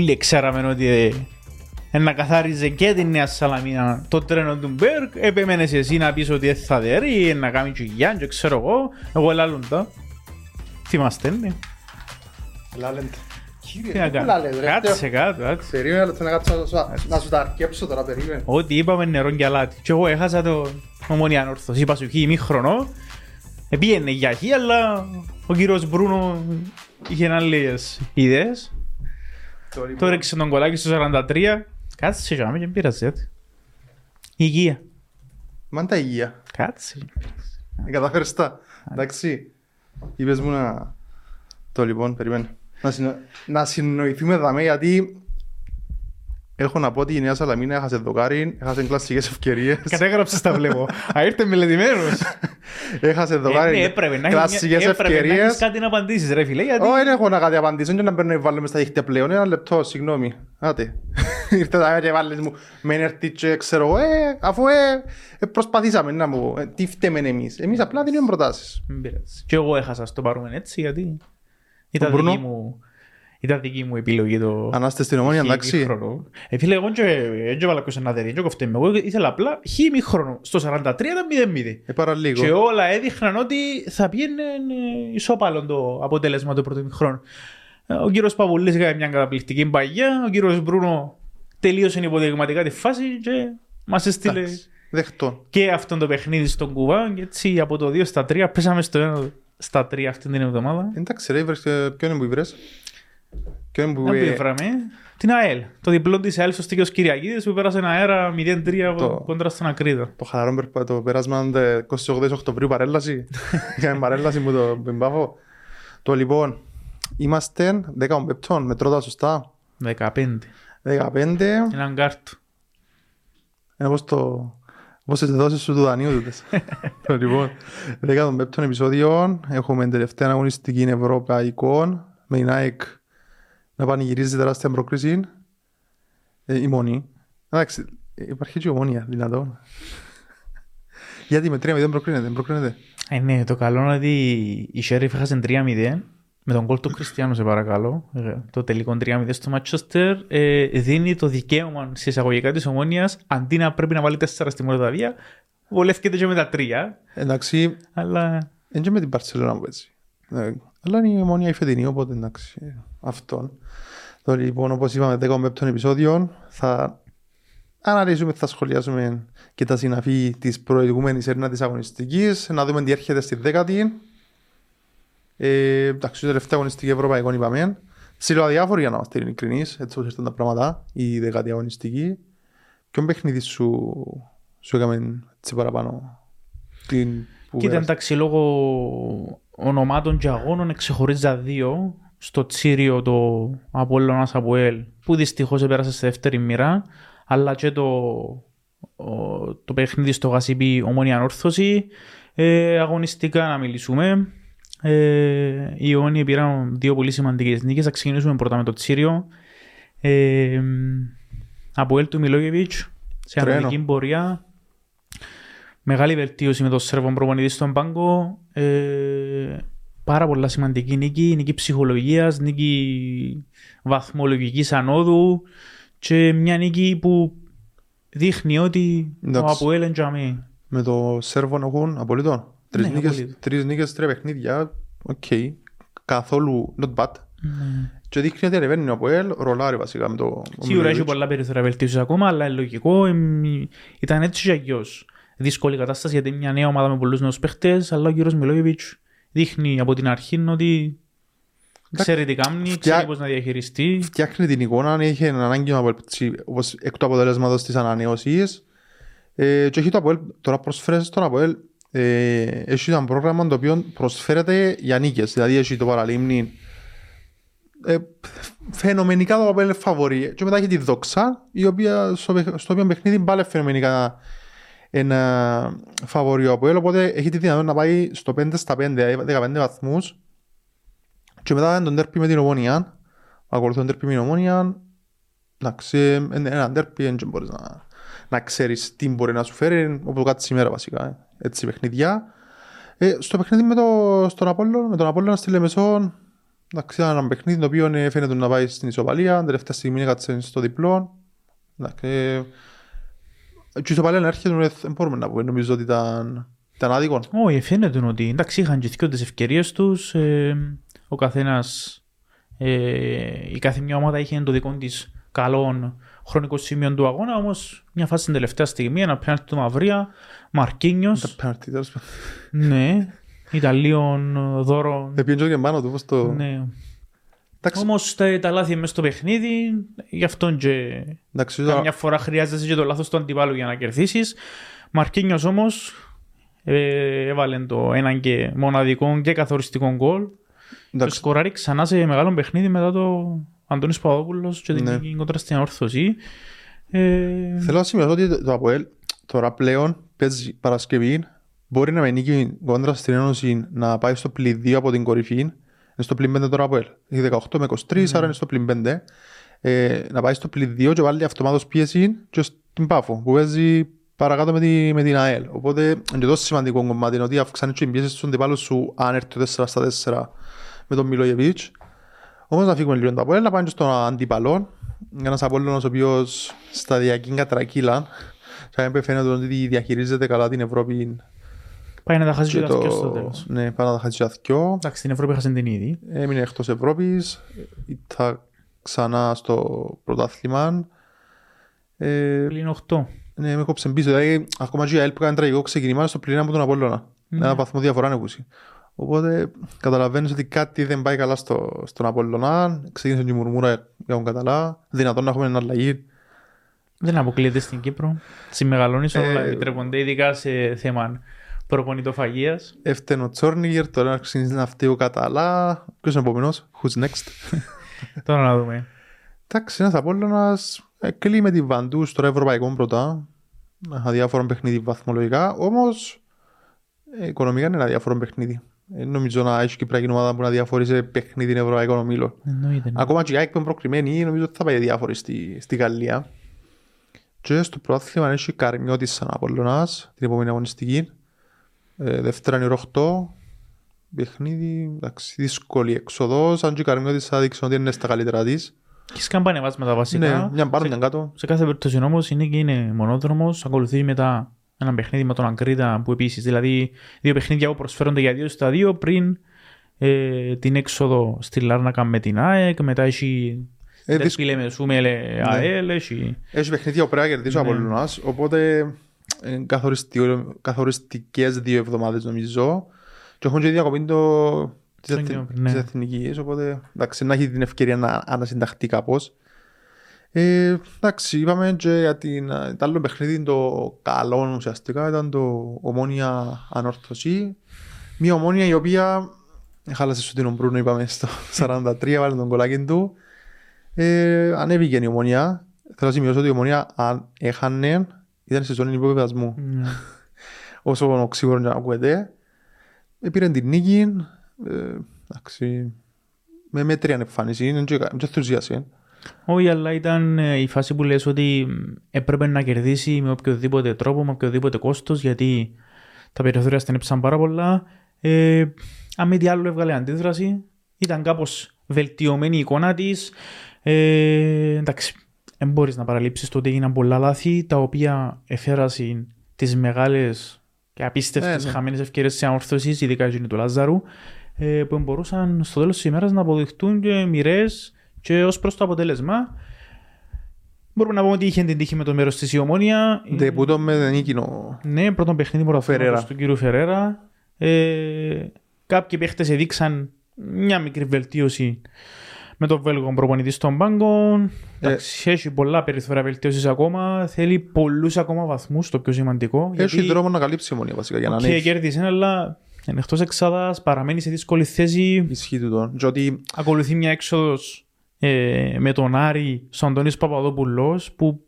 όλοι ξέραμε ότι ε, να καθάριζε και την Νέα Σαλαμίνα το τρένο του Μπέρκ, επέμενες εσύ να πεις ότι θα δέρει, να κάνει και γιάν και ξέρω εγώ, εγώ λάλλον τα. Θυμάστε, ναι. Λάλεν. Τι να Κύριε, πού κάνω. λάλες ρε. Κάτσε κάτω, κάτσε. Περίμενε λεπτό να κάτσω να σου- να σου τα αρκέψω τώρα, περίμενε. Ό,τι είπαμε νερό και αλάτι. Και εγώ έχασα το ομονία όρθος. Είπα σου χι ημίχρονο. Επήγαινε για χι, αλλά ο κύριος Μπρούνο είχε άλλες ιδέες. Το έριξε τον κολάκι στο 43. Κάτσε και και πήρασε έτσι. Υγεία. Μαν τα υγεία. Κάτσε. Δεν κατάφερες τα. Εντάξει. Είπες μου να... Το λοιπόν, περίμενε. Να, συνο... να συνοηθούμε δαμέ γιατί έχω να πω ότι η Νέα Σαλαμίνα έχασε δοκάρι, έχασε κλασσικές ευκαιρίες. Κατέγραψες τα βλέπω. Α, ήρθε μελετημένος. έχασε Ε, δοκάρι, ναι, έπρεπε να κλασσικές έχεις- έπρεπε να έχεις ευκαιρίες. κάτι να απαντήσεις ρε φίλε. Γιατί Όχι, δεν έχω να κάτι απαντήσω και να παίρνω βάλουμε στα δίχτυα πλέον. Ένα λεπτό, συγγνώμη. Άτε. Ήρθε τα και βάλες μου με έρθει και ξέρω εγώ, ε, αφού ε, ε, προσπαθήσαμε να μου, ε, τι φταίμε εμείς. Εμείς απλά δίνουμε προτάσεις. Μην πειράζει. Και εγώ έχασα στο πάρουμε έτσι γιατί ήταν Μπρούνο. δική μου, ήταν δική μου επιλογή το Ανάστε στην ομόνια, χι εντάξει. ημίχρονο. Ε, φίλε, εγώ και έτσι βάλα ένα δερή, και κοφτέ με. Εγώ ήθελα απλά χι ημίχρονο. Στο 43 ήταν 0-0. Ε, πάρα λίγο. Και όλα έδειχναν ότι θα πήγαινε ε, ισόπαλο το αποτέλεσμα του πρώτου ημίχρονου. Ε, Ο κύριος Παπουλής έκανε μια καταπληκτική παγιά, ο κύριος Μπρούνο τελείωσε υποδειγματικά τη φάση και μας έστειλε Εντάξει. Δεχτών. και αυτό το παιχνίδι στον Κουβά και έτσι από το 2 στα 3 πέσαμε στο 1 στα 3 αυτή την εβδομάδα. Εντάξει ρε, βρες, ε, ποιον είναι που βρες; Ποιον είναι που... Να ε, πει βράμε. Την ΑΕΛ. Το διπλό της ΑΕΛ στο Στίκιος Κυριακίδης που πέρασε ένα αέρα 0-3 από- Το- κόντρα στην Ακρίδα. Το χαλαρό περπα- το πέρασμα τε- 28 Οκτωβρίου παρέλαση. Είχαμε παρέλαση μου το Μπιμπάφο. Το λοιπόν, είμαστε 10 πεπτών, μετρώ τα σωστά. 15. 15, Έναν κάρτο. είναι όπως το... Πώς τις δώσεις σου του δανείου τούτες. Το λοιπόν, 10 πεπτών επεισόδιο, έχουμε την τελευταία αγωνιστική ευρωπαϊκό, με η Nike να πανηγυρίζει τεράστια προκρίση. Ε, η μόνη. Εντάξει, υπάρχει και η ομόνια, δυνατόν. Γιατί με 3-0 προκρίνεται, δεν προκρίνεται. Ε, ναι, το καλό είναι ότι η Sheriff έχασε 3-0 με τον κόλ του Κριστιανού, σε παρακαλώ. Ε, Το τελικό 3-0 στο Manchester ε, δίνει το δικαίωμα σε εισαγωγικά της ομόνοια αντί να πρέπει να βάλει 4 στη Μολδαβία, βολεύκεται και με τα 3. Εντάξει, Αλλά δεν και με την Παρσελόνα που έτσι. Ε, Αλλά είναι η ομόνια η φετινή, οπότε εντάξει, ε, αυτόν. Το λοιπόν, όπως είπαμε, 15 επεισόδιο, θα αναλύσουμε, θα σχολιάσουμε και τα συναφή της προηγούμενης έρνα της αγωνιστικής, να δούμε τι έρχεται στη δέκατη. Ε, εντάξει, η τελευταία αγωνιστική ευρωπαϊκή είπαμε. Ψιλοαδιάφορη για να είμαστε ειλικρινείς, έτσι όπως ήρθαν τα πράγματα, η δεκάτη αγωνιστική. Ποιον παιχνίδι σου, σου έκαμε έτσι παραπάνω την που κοίτα πέρασε; εντάξει λόγω ονομάτων και αγώνων εξεχωρίζα δύο στο Τσίριο το Απόλλωνας Αποέλ που δυστυχώς επέρασε στη δεύτερη μοίρα αλλά και το, ο- το παιχνίδι στο Γασίπι Ομόνια Ανόρθωση ε, αγωνιστικά να μιλήσουμε ε, οι Ιόνιοι πήραν δύο πολύ σημαντικές νίκες θα ξεκινήσουμε πρώτα με το Τσίριο ε, Αποέλ του Μιλόγεβιτς σε Τρένο. ανωδική πορεία Μεγάλη βελτίωση με τον Σέρβο προπονητή στον πάγκο. Ε, πάρα πολλά σημαντική νίκη. Νίκη ψυχολογίας, νίκη βαθμολογικής ανόδου και μια νίκη που δείχνει ότι ο Εντάξει. ΑΠΟΕΛ εντιαμέ. Με το Σέρβο να έχουν απολύτως. Τρεις, Ναι, νίκες, απολύτως. τρεις νίκες, τρία παιχνίδια. Οκ. Καθόλου not bad. Και δείχνει ότι ανεβαίνει ο ΑΠΟΕΛ, ρολάρει βασικά με το... ο Σίγουρα έχει Μιλόγεβιτς. πολλά περιθώρια βελτίωσης ακόμα, αλλά είναι λογικό. εμ, Ήταν έτσι και αλλιώς. Δύσκολη κατάσταση γιατί είναι μια νέα ομάδα με πολλούς νέους παίχτες, αλλά ο κύριος Μιλόγεβιτς δείχνει από την αρχή ότι ξέρει τι κάνει, Φτιά- ξέρει πώς να διαχειριστεί. Φτιάχνει την εικόνα, είχε ανάγκη από όπως εκ του αποτελέσματος της ανανέωσης. Ε, και έχει το Αποέλ, τώρα προσφέρεται στον Αποέλ, ε, έχει ένα πρόγραμμα το οποίο προσφέρεται για νίκες. Δηλαδή έχει το παραλίμνη ε, φαινομενικά το Αποέλ είναι φαβορή. Και μετά έχει τη Δόξα, η οποία, στο, παιχ- στο οποίο παιχνίδι πάλι φαινομενικά ένα φαβορή ο Αποέλ, οπότε έχει τη δυνατότητα να πάει στο 5 στα 5, 15 βαθμούς και μετά τον τέρπι με την ομόνια. Ακολουθεί τον τέρπι με την ομόνια. Εντάξει, είναι ένα τέρπι, δεν μπορείς να, να ξέρεις τι μπορεί να σου φέρει, όπου κάτι σήμερα βασικά. ε. Έτσι παιχνιδιά. Ε, στο παιχνίδι με, το, στον Απόλλων, με τον Απόλλωνα στη Λεμεσό, Εντάξει, ήταν ένα παιχνίδι το οποίο ε, φαίνεται να πάει στην ισοπαλία. Την τελευταία στιγμή έκατσε στο διπλό. Εντάξει, ε, και η ισοπαλία να έρχεται, ε, δεν μπορούμε να πούμε. Νομίζω ότι ήταν, ήταν άδικο. Όχι, φαίνεται ότι εντάξει, είχαν και δύο τις ευκαιρίες τους. Ε, ο καθένας, ε, η κάθε μια ομάδα είχε το δικό της καλό χρονικό σημείο του αγώνα, όμως μια φάση στην τελευταία στιγμή, ένα πέναλτι του Μαυρία, Μαρκίνιος. Τα πέναρτι, τέλος πάντων. ναι, Ιταλίων δώρο. Ε, πήγαινε και πάνω του, πώς το... Ναι. Εντάξει, Όμως τα, τα λάθη μέσα στο παιχνίδι, γι' αυτό και εντάξει, καμιά φορά χρειάζεσαι και το λάθος του αντιπάλου για να κερδίσεις. Μαρκίνιος όμως ε, έβαλε το έναν και μοναδικό και καθοριστικό γκολ και εντάξει, σκοράρει ξανά σε μεγάλο παιχνίδι μετά το Αντώνης Παπαδόπουλος και την Ναι. νίκη κόντρα στην όρθωση. Ε, Θέλω να σημειώσω ότι το ΑΠΟΕΛ τώρα πλέον παίζει Παρασκευή. Μπορεί να με νίκη κόντρα στην Ένωση να πάει στο πλην 2 από την κορυφή. Είναι στο πλην 5 τώρα ΑΠΟΕΛ. Έχει 18 με 23, άρα είναι στο πλην 5. Ε, να πάει στο πλην 2 και βάλει αυτομάτως πίεση και στην Πάφο που παίζει παρακάτω με, τη, με την ΑΕΛ. Οπότε είναι τόσο σημαντικό κομμάτι είναι ότι αυξάνει και την πίεση στους αντιπάλους σου αν έρθει το 4 στα 4 με τον Μιλόγεβιτς. Όμως να φύγουμε λίγο από ΑΠΟΕΛ, να πάμε και στον αντίπαλο. Ένας Απόλλωνας ο οποίος σταδιακή κατρακύλα σαν που φαίνεται ότι διαχειρίζεται καλά την Ευρώπη πάει να τα χάσει και και τα το... το... στο τέλος. Ναι, πάνω να τα χάσει αθκιό. Εντάξει, στην Ευρώπη έχασαν την ήδη. Έμεινε εκτός Ευρώπης. Ήρθα ξανά στο πρωτάθλημα. Ε, Πλην 8. ναι, με κόψε πίσω. Δηλαδή, ακόμα και η ΑΕΛ που έκανε τραγικό ξεκινήμα στο πλήν από τον Απόλλωνα. Ναι. Ένα βαθμό διαφορά ανεβούσει. Οπότε καταλαβαίνεις ότι κάτι δεν πάει καλά στο, στον Απόλλωνα. Ξεκίνησε και η μουρμούρα για τον Καταλά. Δυνατόν να έχουμε ένα αλλαγή. Δεν αποκλείεται στην Κύπρο. Στη Μεγαλόνισο Ε, όλα επιτρέπονται, ειδικά σε θέμα προπονητοφαγίας. Έφτανε ο Τσόρνιγερ, τώρα ξεκίνησε να φταίει ο Καταλά. Ποιος είναι ο επόμενος, who's next; Τώρα να δούμε. Εντάξει, ένας Απόλλωνας ε, κλείει με τη Βαντούς στο ευρωπαϊκό πρώτα. Αδιάφορο παιχνίδι βαθμολογικά, όμως ε, οικονομικά είναι ένα αδιάφορο παιχνίδι. Ε, νομίζω να έχει Κυπριακή ομάδα που να διαφορεί σε παιχνίδι ευρωπαϊκών ομίλων. Εννοείται. ναι. Ακόμα και η ΑΕΚ που είναι προκριμένη, νομίζω ότι θα πάει διάφορη στη, στη Γαλλία. Και στο πρωτάθλημα έχει Καρμιώτης σαν Απόλλωνας, την επόμενη αγωνιστική. Ε, Δευτέρα είναι η ώρα 8. Παιχνίδι, εντάξει, δύσκολη εξοδός. Αν και η Καρμιώτης θα δείξει ότι είναι στα καλύτερα της. Και σκαμπανεβάσματα βασικά. Ναι, μια πάνω, σε, μια κάτω. σε κάθε περίπτωση όμως είναι και είναι μονόδρομος. Ακολουθεί μετά ένα παιχνίδι με τον Αγκρίτα που επίσης, δηλαδή δύο παιχνίδια που προσφέρονται για δύο στα δύο πριν ε, την έξοδο στη Λάρνακα με την ΑΕΚ, μετά έχει Ε, ε, δύσκολο. με Σούμελε ΑΕΛ, έχει... Έχει παιχνίδια που πρέπει να κερδίσει ο Ναι. Απολλωνάς, οπότε ε, καθοριστικό- καθοριστικές δύο εβδομάδες νομίζω. Και έχουν και διακοπή το... της, Τον εθνι- καιρό πριν, ναι. της εθνικής, οπότε εντάξει, να έχει την ευκαιρία να ανασυνταχθεί κάπως. Ε, εντάξει, είπαμε και για την, το άλλο παιχνίδι το καλό ουσιαστικά ήταν το ομόνια ανόρθωση. Μια ομόνια η οποία χάλασε σου την Ομπρούνο είπαμε στο 43, βάλε τον κολάκι του. Ε, ανέβηκε η ομόνια. Θέλω να σημειώσω ότι η ομόνια αν έχανε ήταν σε ζώνη υποβιβασμού. Ναι. Όσο οξύγωρο να ακούεται. Ε, πήρε την νίκη. Ε, εντάξει, με μέτρια εμφάνιση. Είναι και και ενθουσίασε. Όχι, αλλά ήταν ε, η φάση που λες ότι μ, έπρεπε να κερδίσει με οποιοδήποτε τρόπο, με οποιοδήποτε κόστος, γιατί τα περιθώρια στενέψαν πάρα πολλά. Ε, αν μη τι άλλο έβγαλε αντίδραση, ήταν κάπως βελτιωμένη η εικόνα της. Ε, εντάξει, δεν μπορείς να παραλείψεις το ότι έγιναν πολλά λάθη, τα οποία εφέρασαν τις μεγάλες και απίστευτες Ε, ναι. χαμένες ευκαιρίες της ανορθώσης, ειδικά εκείνη του Λάζαρου, ε, που μπορούσαν στο τέλος της ημέρας να αποδειχτούν και μοιραίες και ως προς το αποτέλεσμα. Μπορούμε να πούμε ότι είχε την τύχη με το μέρος της η Ομόνια. Ντεπούτο με νίκη ο... Ναι, πρώτον παιχνίδι πρωταθλήματος Φερέρα. του κύριου Φερέρα. Ε, κάποιοι παίχτες έδειξαν μια μικρή βελτίωση με τον Βέλγο προπονητή στον πάγκο. Ε. Εντάξει, έχει πολλά περιθώρια βελτίωσης ακόμα. Θέλει πολλούς ακόμα βαθμούς, το πιο σημαντικό. Έχει δρόμο να καλύψει η ομόνια βασικά για να και ανέβει. κέρδισε, αλλά είναι εκτός εξάδας, παραμένει σε δύσκολη θέση. Ισχύει του τον. Και ότι Ακολουθεί μια έξοδος ε, με τον Άρη στον Αντώνης Παπαδόπουλος που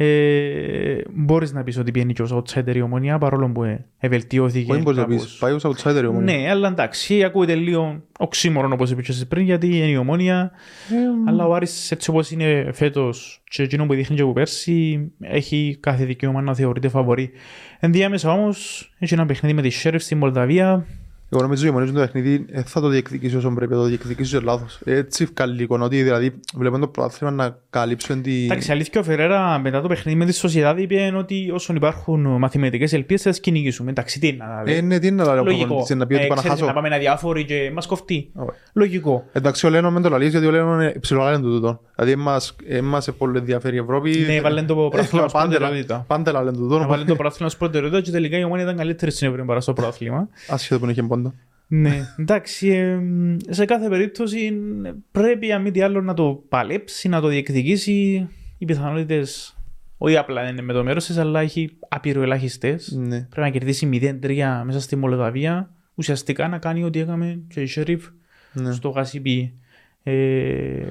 ε, μπορείς να πεις ότι πιένει και ως outsider η ομονία παρόλο που ε, ευελτιώθηκε όχι μπορείς να κάπως. πεις. Πάει ως outsider η ομόνια. Ναι, αλλά εντάξει, ακούγεται λίγο οξύμορον όπως είπες και εσύ πριν γιατί είναι η ομόνια Ε, αλλά ο Άρης έτσι όπως είναι φέτος και εκείνο που δείχνει και από πέρσι έχει κάθε δικαίωμα να θεωρείται φαβορή. Ενδιάμεσα όμως έχει ένα παιχνίδι με τη Sheriff στην Μολδαβία Εγώ νομίζω ότι η Ομονία το παιχνίδι ε, θα το διεκδικήσει όσο πρέπει να το διεκδικήσει και λάθος. Έτσι καλή εικόνα ότι δηλαδή βλέπουμε το πρωτάθλημα να καλύψουν τη... Εντάξει, αλήθεια ο Φερέρα μετά το παιχνίδι με τη Σοσιαδάδη είπε ότι όσον υπάρχουν μαθηματικές ελπίδες θα τις κυνηγήσουμε. Εντάξει, τι είναι να Ε, ναι, τι είναι να λέω Λογικό. να πει ότι Ε, πάνε να ξέρεις, χάσω. να πάμε ένα διάφοροι και μας κοφτεί. Ωραία. Λογικό. Εντάξει, ο Λένο με το λαλείς γιατί ο Λένο είναι υψηλό του τούτο. Δηλαδή εμάς, εμάς πολύ ενδιαφέρει η Ευρώπη. Ναι, βάλεν το πρωτάθλημα ως Πάντα- προτεραιότητα. Πάντα λένε τούτο. Να βάλει το πρωτάθλημα ως προτεραιότητα και τελικά η Ομόνια ήταν καλύτερη στην Ευρώπη παρά στο πρωτάθλημα. Ασχέτω που είχε πόντο. Ναι, εντάξει, ε, σε κάθε περίπτωση πρέπει αν μη τι άλλο να το παλέψει, να το διεκδικήσει. Οι πιθανότητες όχι απλά δεν είναι με το μέρο τη, αλλά έχει άπειρο ελάχιστε. Ναι. Πρέπει να κερδίσει 0-3 μέσα στη Μολδαβία. Ουσιαστικά να κάνει ό,τι έκαμε και η Σερίφ Ναι. στο Γασιμπή. Ε,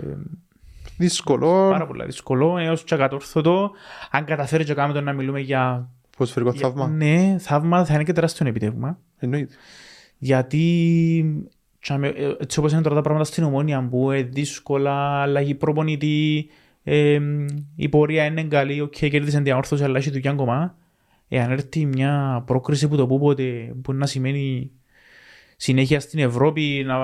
Δύσκολο. πάρα πολύ δύσκολο έως και ακατόρθωτο. Αν καταφέρει και κάνουμε το να μιλούμε για. Ποδοσφαιρικό για- θαύμα. Ναι, θαύμα θα είναι και τεράστιο επιτεύγμα. Εννοείται. Γιατί τσάμε, ε, έτσι όπως είναι τώρα τα πράγματα στην Ομόνοια που είναι δύσκολα, αλλαγή προπονητή, ε, η πορεία είναι καλή, οκ, κέρδισαν διαόρθωση, αλλά έχει δουλειά ακόμα. Εάν έρθει μια πρόκριση που το που πότε μπορεί να σημαίνει συνέχεια στην Ευρώπη, να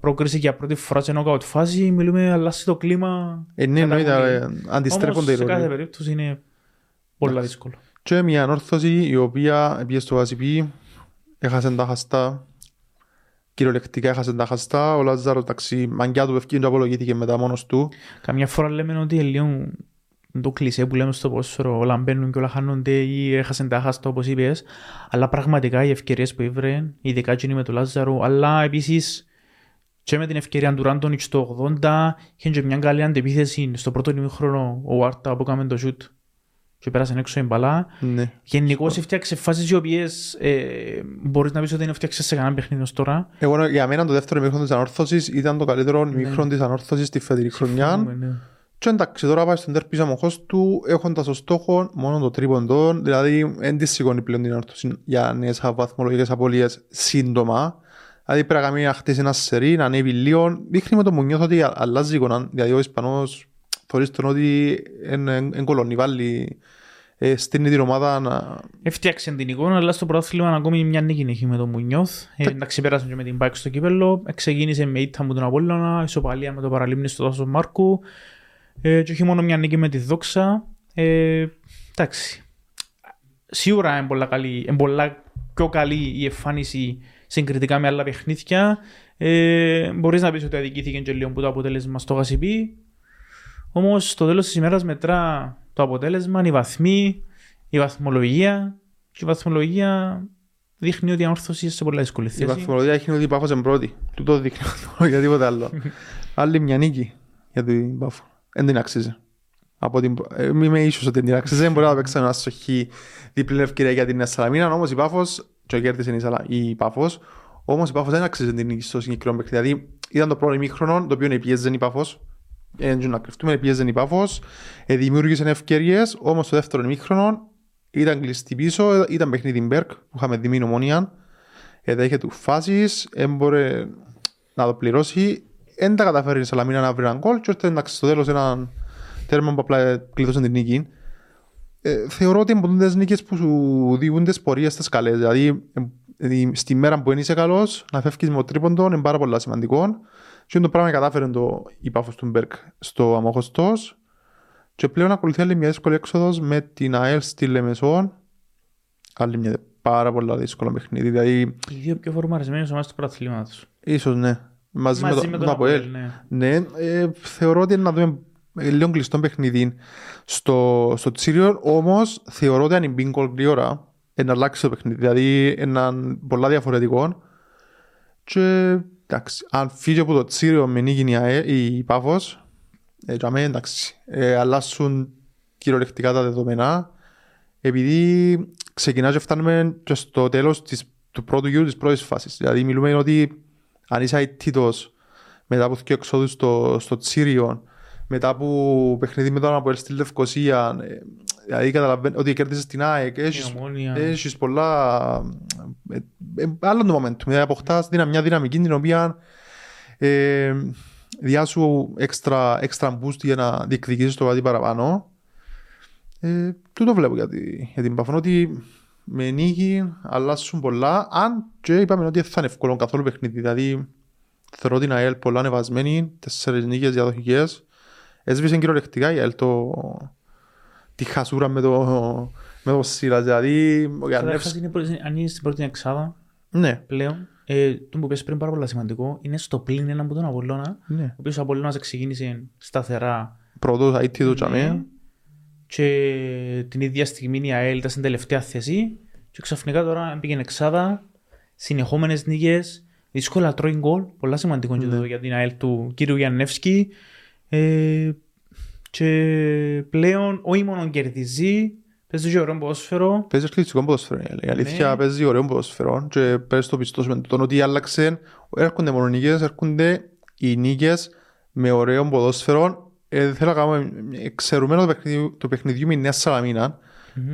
πρόκριση για πρώτη φορά σε νοκ άουτ φάση, μιλούμε αλλάσει το κλίμα. Ε, ναι, κατά εννοείται. πολύ. ε, Αντιστρέφονται οι Όμως, σε κάθε ρόλοι. περίπτωση είναι πολύ δύσκολο. Και μια ανόρθωση η οποία πήγε στο Βασιπί, έχασε τα χαστά. Κυριολεκτικά έχασε τα χαστά. Ο Λάζαρος, εντάξει, μαγκιά του ευκαιρία απολογήθηκε μετά μόνος του. Καμιά φορά λέμε ότι είναι λίγο το κλισέ που λέμε στο πόσφαιρο, όλα μπαίνουν και όλα χάνονται ή έχασαν τα χάστα όπως είπες. Αλλά πραγματικά οι ευκαιρίες που ήβρε, ειδικά εκείνη με τον Λάζαρο, αλλά επίσης και με την ευκαιρία του Ράντονιτς το 80, είχε και μια καλή αντεπίθεση στο πρώτο ημίχρονο ο Άρτα που έκαμε το σούτ και πέρασε έξω η μπαλά. Ναι. Γενικώς έφτιαξε φάσεις οι οποίες ε, μπορείς να πεις ότι δεν έφτιαξες σε κανένα παιχνίδι ως τώρα. Εγώ, για μένα το δεύτερο ημίχρονο της ανόρθωσης ήταν το καλύτερο Ναι. ημίχρονο της ανόρθωσης στη φετινή χρονιά. Ναι. Και εντάξει, τώρα πάει στον τέρπι αμοχώς του, έχοντας ως στόχο μόνο το τρίποντο, δηλαδή δεν της σηκώνει πλέον την ανόρθωση για νέες βαθμολογικές απώλειες σύντομα. Δηλαδή πρέπει να κάνει να χτίσει ένα σερί, να ανέβει λίγο. Δείχνει με το μου νιώθω ότι α- αλλάζει η εικόνα. Δηλαδή ο Ισπανός θεωρείς τον ότι εν κολονί βάλει, ε, στείνει την ομάδα να... Έφτιαξε την εικόνα, αλλά στο πρωτάθλημα ακόμη μια νίκη έχει με τον Μουνιώθ. Ε, εντάξει, πέρασε και με την Πάικ στο κύπελο. Ε, Ξεκίνησε με ήττα με τον Απόλλωνα, ισοπαλία με το Παραλίμνη στο Τάσος Μάρκου. Ε, και όχι μόνο μια νίκη με τη Δόξα. Ε, εντάξει. Σίγουρα είναι πολλά, καλή, είναι πολλά πιο καλή η εμφάνιση συγκριτικά με άλλα παιχνίδια. Ε, μπορείς να πεις ότι αδικήθηκε και λίγο που το αποτέλεσμα στο Γασιπί. Όμως στο τέλος της ημέρας μετρά το αποτέλεσμα, οι βαθμοί, η βαθμολογία και η βαθμολογία δείχνει ότι η ανόρθωση είναι σε πολλά δύσκολη Η θέση. βαθμολογία έχει ότι η Πάφος είναι πρώτη. Του το δείχνει για τίποτα άλλο. Άλλη μια νίκη για την Πάφο. Δεν την αξίζει. Από την... ε, Μη με ίσως ότι δεν την αξίζει. Δεν μπορεί να παίξει ένας σοχή διπλή ευκαιρία για την Νέα Σαλαμίνα. Όμως η Πάφος, και κέρδισε η, Σαλα... η Πάφος, όμως η Πάφος δεν αξίζει την νίκη στο συγκεκριμένο παιχνίδι. Δηλαδή ήταν το πρώτο ημίχρονο το οποίο πιέζε η Πάφος. Δεν να κρυφτούμε, πιέζε η Πάφος. Ε, δημιούργησε ευκαιρίες, όμως το δεύτερο ημίχρονο ήταν κλειστή πίσω, ήταν παιχνίδι Μπέρκ που είχαμε διμήνω μόνιαν. Εδέχε του φάσεις, έμπορε να το πληρώσει. Δεν τα καταφέρει η Σαλαμίνα να βρει έναν κόλ και ώστε εντάξει στο τέλος έναν τέρμα που απλά κλειδώσαν την νίκη. Ε, θεωρώ ότι είναι τις νίκες που σου διούν τις πορείες στις καλές. Δηλαδή, ε, ε, στη μέρα που δεν είσαι καλός, να φεύγεις με το τρίποντο είναι πάρα πολύ σημαντικό. Και είναι το πράγμα κατάφερε το η Πάφος του Μπέρκ στο Αμοχωστός. Και πλέον ακολουθεί άλλη μια δύσκολη έξοδος με την ΑΕΛ στη Λεμεσόν. Άλλη μια πάρα πολύ δύσκολο παιχνίδι. Δηλαδή, Οι δύο πιο φορμαρισμένοι ομάδες του πρωταθλήματος. ίσως ναι. Μαζί, Μαζί με, το, με με τον το ΑΠΟΕΛ. Αποέλ, ναι. Ναι, ε, θεωρώ ότι είναι να δούμε ε, λίγο κλειστό παιχνίδι στο, στο Τσίριο, όμως θεωρώ ότι αν η Μπίνκολ γρήγορα ε, να αλλάξει το παιχνίδι, δηλαδή είναι πολλά διαφορετικό και εντάξει, αν φύγει από το Τσίριο με νίκη η, ΑΕ, η Πάφος, ε, για μένα εντάξει, ε, αλλάσουν κυριολεκτικά τα δεδομένα επειδή ξεκινάς και φτάνουμε και στο τέλος της, του πρώτου γύρου της πρώτης φάσης. Δηλαδή μιλούμε ότι αν είσαι αιτήτος μετά από δύο εξόδους στο, στο Τσίριο, μετά από παιχνίδι με τον Αποέλ στη Λευκοσία, ε, δηλαδή καταλαβαίνει ότι κέρδισες την ΑΕΚ, έχεις, Η Ομόνια. έχεις πολλά... Ε, ε, άλλο το momentum, δηλαδή αποκτάς δυνα- μια δυναμική την οποία ε, διά σου έξτρα, έξτρα boost για να διεκδικήσεις το κάτι παραπάνω. Ε, τούτο βλέπω για, τη, για την Παφωνό ότι με νίκη αλλάσουν πολλά. Αν και είπαμε ότι δεν θα είναι εύκολο καθόλου παιχνίδι. Δηλαδή, θεωρώ την ΑΕΛ πολλά ανεβασμένη, τέσσερις νίκες διαδοχικές. Έσβησε κυριολεκτικά η ΑΕΛ το... τη χασούρα με το, με το Σίλας. Δηλαδή, ο Τώρα Γιάννευς... έχασε είναι πρώτη- αν είναι στην πρώτη εξάδα Ναι, πλέον, ε, το που πες πριν πάρα πολύ σημαντικό, είναι στο πλήν ένα από τον Απολλώνα, ναι. ο οποίος ο Απολλώνας ξεκίνησε σταθερά Πρώτος IT του Ναι. τσαμέ. και την ίδια στιγμή η ΑΕΛ ήταν στην τελευταία θέση και ξαφνικά τώρα πήγαινε εξάδα, συνεχόμενες νίκες, δύσκολα τρώει γκολ, πολλά σημαντικό και Ναι. το για την ΑΕΛ του κύριου Γιαννεύσκη ε, και πλέον όχι μόνο κερδίζει, παίζει και ωραίο ποδόσφαιρο, Παίζει εκκληστικό ποδοσφαιρό. η ΑΕΛ. Η αλήθεια Ναι. παίζει ωραίο ποδοσφαιρό και παίζει το πιστός με τον ότι άλλαξε. Έρχονται μόνο νίκες, έρχονται οι νίκες με ωραίο ποδόσφαιρο. Ε, θέλω να κάνουμε εξαιρουμένο το παιχνίδι, το παιχνιδιού με η Νέα Σαλαμίνα,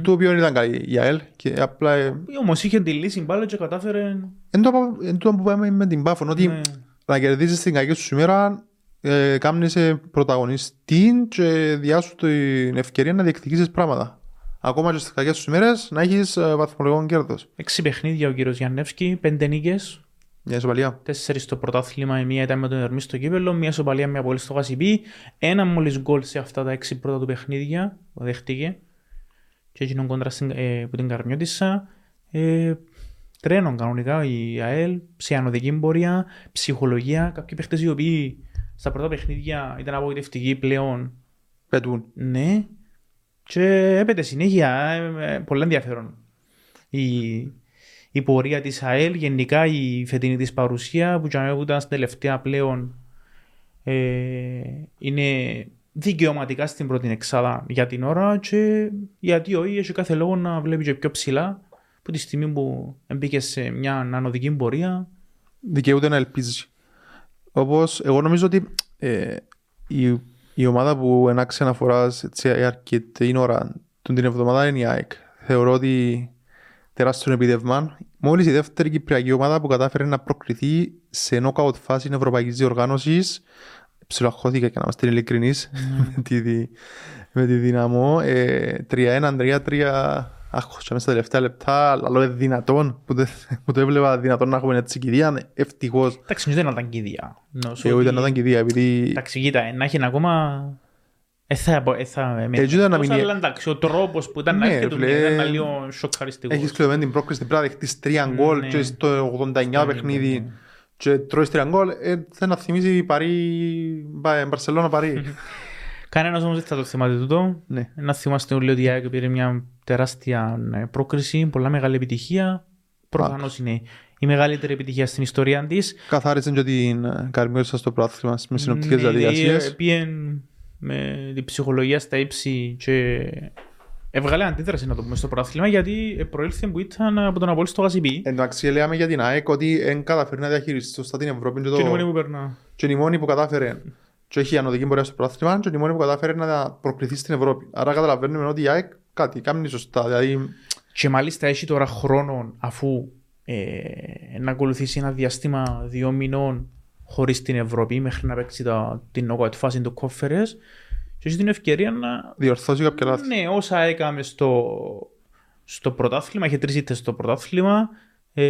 το οποίο δεν ήταν καλή η ΑΕΛ και απλά ε, όμως είχε τη λύση μπάλα και κατάφερε εν το, εν το που πάμε με την Πάφο, ότι ναι, να κερδίσεις την κακή σου ημέρα ε, κάμνησε πρωταγωνιστή και διάσου την ευκαιρία να διεκδικήσεις πράγματα. Ακόμα και στις κακές σου ημέρες να έχεις ε, βαθμολογικό κέρδος. έξι παιχνίδια ο κύριος Γιαννεύσκη, πέντε νίκες, Μια ισοπαλία. Τέσσερις στο πρωτάθλημα, η μία ήταν με τον Ερμής στο κύπελο, μία σοπαλία με απολύτω στο Γασιμπή, ένα μόλις γκολ σε αυτά τα έξι πρώτα του παιχνίδια, που δέχτηκε, και έγιναν κόντρα στην, ε, που την Καρμιώτισσα. Ε, τρένο κανονικά η ΑΕΛ, σε ανωδική πορεία, ψυχολογία, κάποιοι παίχτες οι οποίοι στα πρώτα παιχνίδια ήταν απογοητευτικοί πλέον, Πετούν. ναι, και έπεται συνέχεια, ε, ε, πολύ ενδιαφέρον. Η, η πορεία της ΑΕΛ, γενικά η φετινή της παρουσία που, και που ήταν στην τελευταία πλέον ε, είναι δικαιωματικά στην πρώτη εξάδα για την ώρα και γιατί όχι έχει κάθε λόγο να βλέπει και πιο ψηλά από τη στιγμή που μπήκε σε μια ανωδική πορεία Δικαιούται να ελπίζεις. Όπως εγώ νομίζω ότι ε, η, η ομάδα που ενάξει αναφορά σε αρκετή ώρα τον την εβδομάδα είναι η ΑΕΚ. Θεωρώ ότι τεράστιο επίδευμα. Μόλις η δεύτερη Κυπριακή ομάδα που κατάφερε να προκριθεί σε νόκαουτ φάση ευρωπαϊκή διοργάνωσης. Ψιλοχώθηκα και να είμαστε ειλικρινείς με, τη, δι- με τη δυναμό. Ε, 3-1, 3-3. Αχ, και μέσα στα τελευταία λεπτά, αλλά είναι δυνατόν που, το- που το έβλεπα δυνατόν να έχουμε έτσι κηδεία. Ευτυχώς. εντάξει δεν ήταν κηδεία Νομίζω Εγώ ότι- ήταν να ήταν κηδεία, επειδή εντάξει κοίτα να έχει ακόμα ε, θα, ε, θα, με, Έτσι ήταν να μην- αλλά εντάξει, ο τρόπος που ήταν να Ναι, έρχεται του φίλε, ήταν λίγο σοκαριστικός. έχεις κλειδωμένη την πρόκληση, πρέπει να δεχτείς τρία γκολ Ναι. και στο 89 Ναι, παιχνίδι ναι. και τρώεις τρία γκολ, ε, θα να θυμίζει Παρί, Μπα- Μπαρσελόνα Παρί. Κανένας όμως δεν θα το θυμάται τούτο. Ναι. Να θυμάστε όλοι ότι η ΑΕΚ πήρε μια τεράστια ε, πρόκριση, πολλά μεγάλη επιτυχία. Προφανώς είναι η μεγαλύτερη επιτυχία στην ιστορία της. Καθάρισε και την ε, Καρμιώτησα στο πρόθυμα με συνοπτικές Ναι, διαδικασίες. ε, Πήγεν με την ψυχολογία στα ύψη και έβγαλε αντίδραση να το πούμε στο πρωτάθλημα γιατί προήλθε που ήταν από τον Απόλυ στο Γασιμπή. Εντάξει, λέμε για την ΑΕΚ ότι δεν καταφέρει να διαχειριστεί σωστά την Ευρώπη και, Και είναι η μόνη το... που περνά. και είναι η μόνη που κατάφερε και έχει ανωδική πορεία στο πρόθυμα και είναι η μόνη που κατάφερε να προκριθεί στην Ευρώπη. Άρα καταλαβαίνουμε ότι η ΑΕΚ κάτι κάνει σωστά. Δηλαδή, Και μάλιστα έχει τώρα χρόνο αφού ε, να ακολουθήσει ένα διάστημα δύο μηνών χωρίς την Ευρώπη μέχρι να παίξει τα, την knockout φάση του Conference και έχει την ευκαιρία να διορθώσει κάποια λάθη. ναι, όσα έκαμε στο, στο πρωτάθλημα, είχε τρεις ήττες στο πρωτάθλημα ε,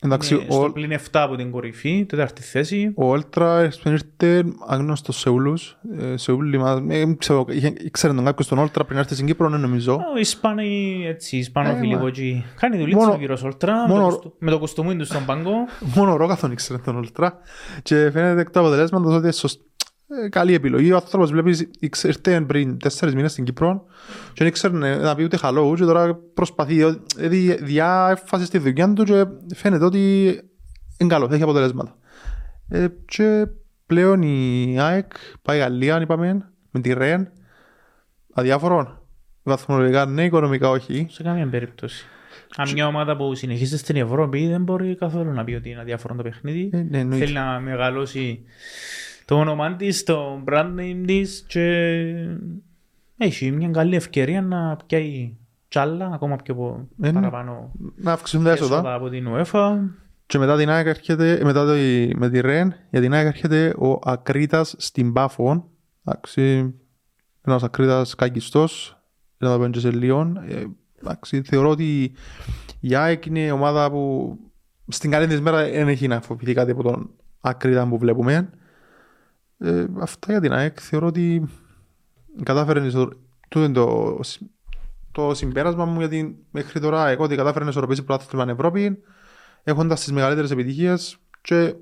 Εντάξει, ναι, στο ο- πλήν 7 από την κορυφή, τέταρτη θέση. Ο Όλτρα ήρθε άγνωστος Σεούλους. Ε, Σεούλ, λιμά- ε, ξέρω, είχε- ήξερε τον κάποιος τον Όλτρα πριν έρθει στην Κύπρο, ναι, νομίζω. Ο Ισπάνοι, έτσι, Ε, Ισπανόφιλοι μα- εκεί. Κάνει δουλίτσα Μόνο- ο κύριος Ολτρά, με, μόνο- το κουστο- με το κουστομί του στον πάγκο. Μόνο ο Ρόκαθον ήξερε τον Όλτρα. Και φαίνεται εκ του αποτελέσματος ότι είναι σωσ- ε, καλή επιλογή. Ο άνθρωπος βλέπεις ήξε- ήρθε πριν τέσσερις μήνες στην Κύπρο και δεν ήξερε να πει ούτε χαλό και τώρα προσπαθεί. ε, Δηλαδή διά έφαση στη δουλειά του και φαίνεται ότι είναι καλό, έχει αποτελέσματα. Ε, και πλέον η ΑΕΚ πάει Γαλλία, είπαμε, με τη Ρεν. Αδιάφορο. Βαθμολογικά ναι, οικονομικά όχι. Σε καμία περίπτωση. Αν μια ομάδα που συνεχίζεται στην Ευρώπη δεν μπορεί καθόλου να πει ότι είναι αδιάφορο το παιχνίδι. Ε, ναι, εννοείται. Θέλει να μεγαλώσει το όνομα της, το brand name της και έχει μια καλή ευκαιρία να πιάει τσάλα ακόμα πιο πο- Ε, ναι. παραπάνω Να αυξήσουν τα έσοδα. έσοδα από την UEFA. Και μετά την ΑΕΚ έρχεται, μετά το, με τη Ρεν, για την ΑΕΚ έρχεται ο Ακρίτας στην Πάφο. Εντάξει, ένας Ακρίτας κακιστός, να το πούμε και σε λίγο. Ε, εντάξει, θεωρώ ότι η ΑΕΚ είναι ομάδα που στην καλή της μέρα δεν έχει να φοβηθεί κάτι από τον άκρητα που βλέπουμε. Ε, αυτά για την ΑΕΚ θεωρώ ότι κατάφερε ισο- τούτο είναι το, το συμπέρασμα μου γιατί μέχρι τώρα εγώ ότι κατάφερε να ισορροπήσει πρωτάθλημα στην Ευρώπη έχοντας τις μεγαλύτερες επιτυχίες και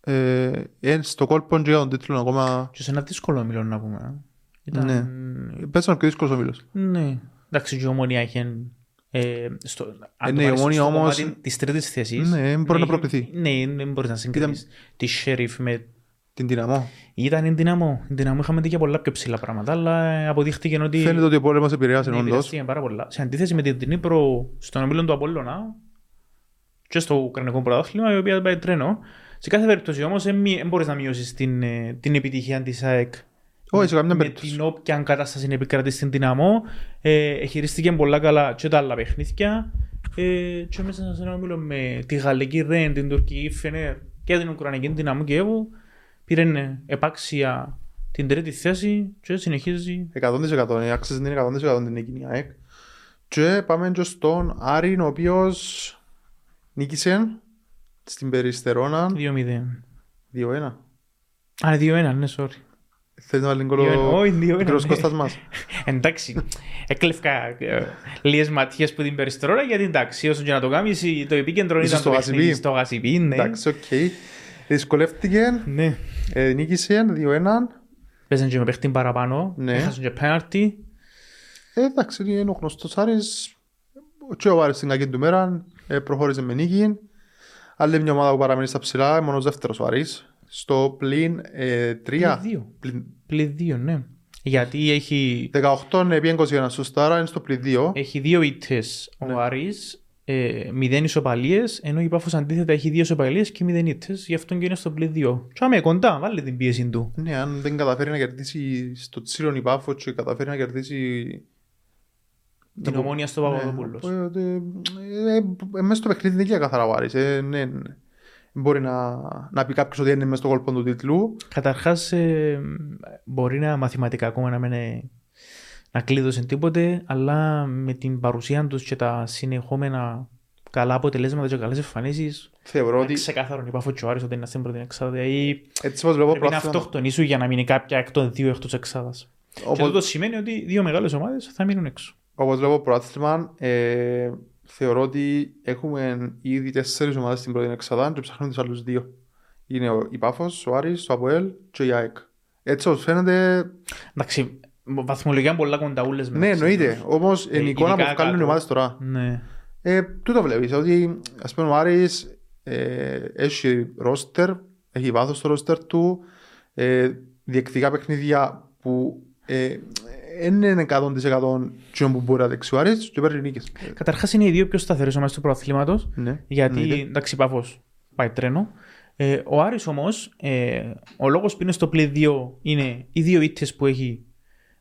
ε, ε, στο κόλπο και για τον τίτλο ακόμα Και σε ένα δύσκολο όμιλο να πούμε. Ήταν... Ναι. πέσανε πιο δύσκολος ο μήλος. Ναι. Εντάξει, και η ομόνια είχε. Ε, στο, αν ναι, το η πάρεις Ομόνοια στο όμως- κομμάτι της τρίτης θέσης, Ναι, μπορεί να είχε- προκληθεί. Ναι, δεν μπορείς να συγκρίνεις τη Sheriff με... Την δυναμό. Ήταν η Δυναμό. Η Δυναμό είχαμε δει και πολλά πιο ψηλά πράγματα, αλλά ε, αποδείχτηκε ότι... Φαίνεται ότι ο πόλεμος επηρεάσε ναι, όντως. επηρεάστηκε πάρα πολλά. Σε αντίθεση με την Δνήπρο στον ομίλο του Απόλλωνα και στο Ουκρανικό πρωτάθλημα, η οποία πάει τρένο. Σε κάθε περίπτωση όμως δεν μπορείς να μειώσεις την, ε, την επιτυχία της ΑΕΚ Όχι, σε καμιά με περίπτωση. την όποια κατάσταση επικρατεί στην δυναμό. Ε, χειρίστηκε πολλά καλά και τα άλλα παιχνίδια. Ε, και μέσα σε ένα όμιλο με τη Γαλλική Ρεν, την Τουρκική Φενέρ και την Ουκρανική Δυναμό Κιέβου πήρε ε, επάξια την τρίτη θέση και συνεχίζει 100% η άξιση είναι 100% την εκείνη η ΑΕΚ. Και πάμε και στον Άρη, ο οποίος νίκησε στην Περιστερώνα 2-0. 2-1. Α, 2-1, ναι, sorry. Θέλεις να βάλει 2-1, όχι, 2-1, ο μικρός ναι. Κώστας μας; Εντάξει, έκλευκα ε, λίγες ματιές που την περιστερώνα γιατί εντάξει, όσο και να το κάνεις, το επίκεντρο Είσαι ήταν στο το Γασιπί. παιχνίδι στο Γασιπί, ναι. Εντάξει, οκ. Δυσκολεύτηκε, Ναι. ε, νίκησε 2-1. Παίζαν και με παίχτη παραπάνω, Ναι. έχασαν και πέναρτι. Ε, εντάξει, είναι ο γνωστός Άρης. Και ο Άρης στην κακή του μέρα ε, προχώρησε με νίκη. Άλλη μια ομάδα που παραμένει στα ψηλά, μόνος δεύτερος ο Άρης. Στο πλήν ε, 3. Πλην δύο. Πλην Πλην δύο, ναι. Γιατί έχει, 18 επί 21 σωστά, άρα είναι στο πλην 2. έχει δύο ήττες Ναι. ο Άρης, ε, μηδέν ισοπαλίες, ενώ η Πάφος αντίθετα έχει δύο ισοπαλίες και μηδέν ήττες, γι' αυτό και είναι στο πλην δύο. Και άμε κοντά, βάλε την πίεση του. Ναι, αν δεν καταφέρει να κερδίσει στο Τσίρον η Πάφος και καταφέρει να κερδίσει Την ομόνια στο Παπαδοπούλος. Ναι, ε, ε, ε, ε, Μέσα στο παιχνίδι δεν είναι καθαρά ο Άρης. ε, ναι, ναι. Μπορεί να, να πει κάποιος ότι είναι μέσα στο κόλπο του τίτλου. Καταρχάς ε, μπορεί να μαθηματικά ακόμα να μην είναι- να κλείδωσε τίποτε, αλλά με την παρουσία τους και τα συνεχόμενα καλά αποτελέσματα και καλές εμφανίσεις, Θεωρώ είναι ότι ξεκάθαρο η Πάφο και ο Άρης ότι είναι στην πρώτη εξάδα. Δηλαδή έτσι όπως βλέπω πρέπει να πρωτάθλημα- αυτοκτονήσουν για να μείνει κάποια εκ των δύο εκτός εξάδας. Και όπως- τούτο σημαίνει ότι δύο μεγάλες ομάδες θα μείνουν έξω. Όπως βλέπω πρωτάθλημα, ε, θεωρώ ότι έχουμε ήδη τέσσερις ομάδες στην πρώτη εξάδα και ψάχνουν τους άλλους δύο. Είναι ο, η Πάφος, ο Άρης, το Αποέλ και η ΑΕΚ. Έτσι όπως φαίνεται, Εντάξει, βαθμολογία πολλά κονταούλες ναι μεταξύ εννοείται, τους. όμως Ε, η εικόνα που ειδικά βγάλουν οι κάτω. ομάδες τώρα. Ναι. Ε, τούτο βλέπεις, ότι ας πούμε ο Άρης ε, έχει ρόστερ, έχει βάθος στο ρόστερ του, ε, διεκδικά παιχνίδια που ε, δεν είναι 100% τσιόν που μπορεί να δέξει ο Άρης και παίρνει νίκες. Καταρχάς είναι οι δύο πιο σταθερές ομάδες του πρωταθλήματος. Ναι, Γιατί εννοείται. εντάξει, Πάφος πάει τρένο. Ε, ο Άρης όμως, ε, ο λόγος που είναι στο play 2 είναι οι δύο ήττες που έχει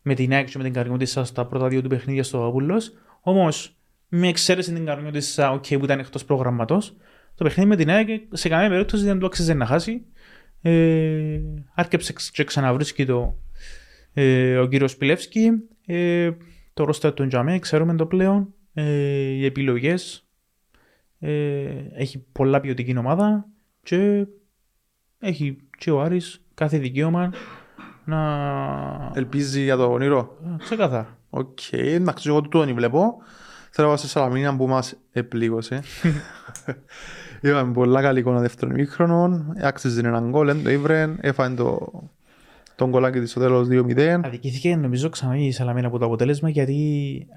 με την ΑΕΚ και με την Καρμιώτισσα στα πρώτα δύο του παιχνίδια στο Παπούλος. Όμως, με εξαίρεση την Καρμιώτισσα, okay, που ήταν εκτός προγραμματός, το παιχνίδι με την ΑΕΚ σε καμία περίπτωση δεν του άξιζε να χάσει. Ε, άρκεψε και ξαναβρίσκει το ε, ο κύριος Πιλεύσκη. Ε, το ρόστερ του Τζαμέ, ξέρουμε το πλέον. Ε, οι επιλογές ε, έχει πολλά ποιοτική ομάδα και έχει και ο Άρης κάθε δικαίωμα να... Ελπίζει για το όνειρο. Ξεκαθάρα. Οκ, εντάξει, εγώ τούτο δεν βλέπω. Θέλω να πάω σε Σαλαμίνα που μας επλήγωσε. Είχαμε πολλά καλή εικόνα δεύτερον ημίχρονο. Άξιζε έναν γκολ, δεν το ήβρε. Έφανε το, τον γκολάκι της στο τέλος 2-0. Αδικήθηκε νομίζω ξανά η Σαλαμίνα από το αποτέλεσμα γιατί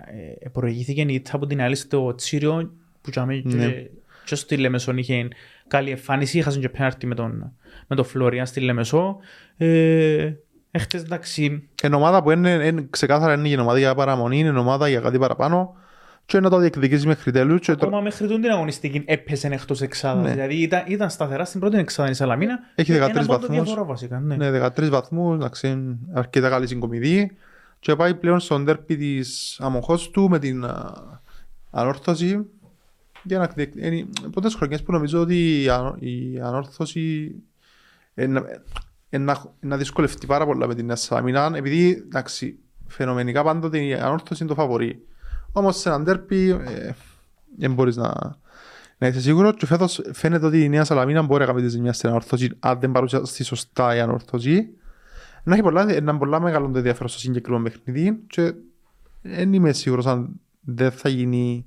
ε, προηγήθηκε η ήττα από την άλλη στο Τσίριο που τζάμε Ναι. και, και στη Λεμεσόν είχε καλή εμφάνιση, είχαν και πέναρτη με τον, με τον Φλωριάν στη Λεμεσό. Ε, έχτες εντάξει, Είναι ομάδα που είναι, είναι ξεκάθαρα είναι η ομάδα για παραμονή, είναι ομάδα για κάτι παραπάνω και να το διεκδικήσει μέχρι τέλους. Και το... ακόμα μέχρι τον την αγωνιστική έπεσε εκτός εξάδας. Ναι. Δηλαδή ήταν, ήταν σταθερά στην πρώτη εξάδα η Σαλαμίνα. Έχει με 13 έναν πόντο βαθμούς. διαφορά βασικά. Ναι. Ναι, 13 βαθμούς, εντάξει, είναι αρκετά καλή συγκομιδή και πάει πλέον στον τέρπι της αμοχώς του με την α, ανόρθωση για να διεκ- είναι πολλές χρονιές που νομίζω ότι η, ανο- η ανόρθωση είναι να- είναι να, να δυσκολευτεί πάρα πολλά με την Νέα Σαλαμίνα επειδή εντάξει, φαινομενικά πάντοτε η ανόρθωση είναι το φαβορή. Όμως σε έναν τέρπι ε, δεν μπορείς να, να είσαι σίγουρος και φέτος φαίνεται ότι η Νέα Σαλαμίνα μπορεί να κάνει τη ζημιάς στην ανορθώση αν δεν παρουσιαστεί σωστά η ανορθώση. Να έχει πολλά, ένα πολλά μεγάλο το ενδιαφέρον στο συγκεκριμένο παιχνίδι και δεν είμαι σίγουρος αν δεν θα γίνει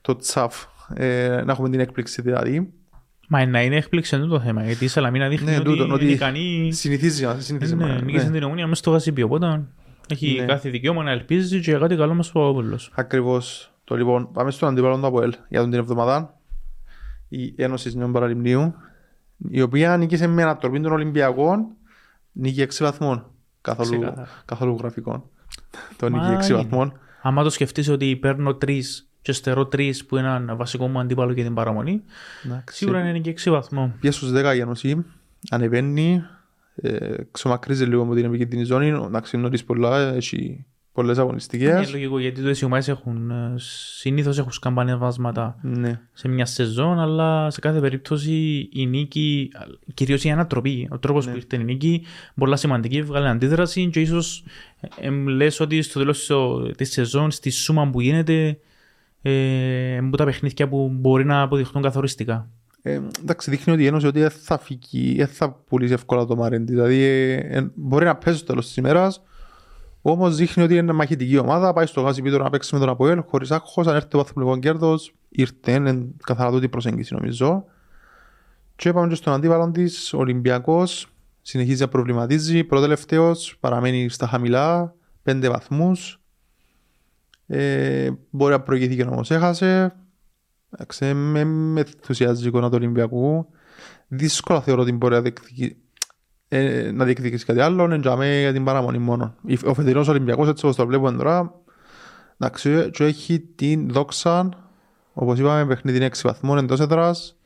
το τσαφ ε, να έχουμε την έκπληξη δηλαδή. Μα να είναι έκπληξη είναι το θέμα, γιατί η Σαλαμίνα δείχνει Ναι, ότι τούτο, είναι ότι ικανή. Συνηθίζει, συνηθίζει. Ναι, ναι. νίκησε την ομόνια μέσα στο γασίπι, οπότε έχει Ναι. κάθε δικαίωμα να ελπίζει και για κάτι καλό μας ο Παπαδόπουλος. Ακριβώς. Το λοιπόν, πάμε στον αντίπαλο του ΑΠΟΕΛ για τον την εβδομάδα. Η Ένωση Νέων Παραλιμνίου, η οποία νίκησε με ανατροπή των Ολυμπιακών, νίκη 6 βαθμών. Καθόλου, Ξεκάθαρα. καθόλου γραφικών. Το Μα νίκη 6 είναι. βαθμών. Άμα το σκεφτείς ότι παίρνω τρεις και στερώ τρεις που είναι ένα βασικό μου αντίπαλο για την παραμονή, Εντάξει. σίγουρα είναι και 6 βαθμό. Πιέσαι στους 10 η Ένωση, ανεβαίνει, ε, ξομακρύζει λίγο από την επικίνδυνη ζώνη, εντάξει νωρίς πολλά, έχει πολλές Είναι αγωνιστικές. λογικό γιατί τότε οι ομάδες έχουν, ε, συνήθως έχουν σκαμπανεβάσματα Ναι. σε μια σεζόν, αλλά σε κάθε περίπτωση η νίκη, κυρίως η ανατροπή, ο τρόπος Ναι. που ήρθε η νίκη, πολλά σημαντική, βγάλε αντίδραση και ίσως ε, λες ότι στο τέλος της- της σεζόν, στη σούμα που γίνεται, ε, που τα παιχνίδια που μπορεί να αποδειχθούν καθοριστικά. Ε, εντάξει, δείχνει ότι η Ένωση ότι δεν θα φύγει, δεν θα πουλήσει εύκολα το Μαρέντι. Δηλαδή, ε, ε, μπορεί να παίζει στο τέλος της ημέρας, όμως δείχνει ότι είναι μαχητική ομάδα, πάει στο γάζι πίτρο να παίξει με τον Αποέλ, χωρίς άγχος, αν έρθει το βαθμολογικό κέρδος, ήρθε, είναι καθαρά τούτη η προσέγγιση νομίζω. Και πάμε και στον αντίπαλο της, ο Ολυμπιακός, συνεχίζει να προβληματίζει, προτελευταίος, παραμένει στα χαμηλά, πέντε βαθμούς. Ε, μπορεί να προηγήθηκε όμως έχασε. Εντάξει, με, με ενθουσιάζεις η εικόνα του Ολυμπιακού. Δύσκολα θεωρώ ότι μπορεί να διεκδικήσει, ε, να διεκδικήσει κάτι άλλο. Είναι για μέ για την παραμονή μόνο. Η- Ο φετινός Ολυμπιακός έτσι όπως το βλέπουμε τώρα εντάξει, και έχει την δόξα όπως είπαμε παιχνίδι είναι 6 βαθμών εντός έδρας.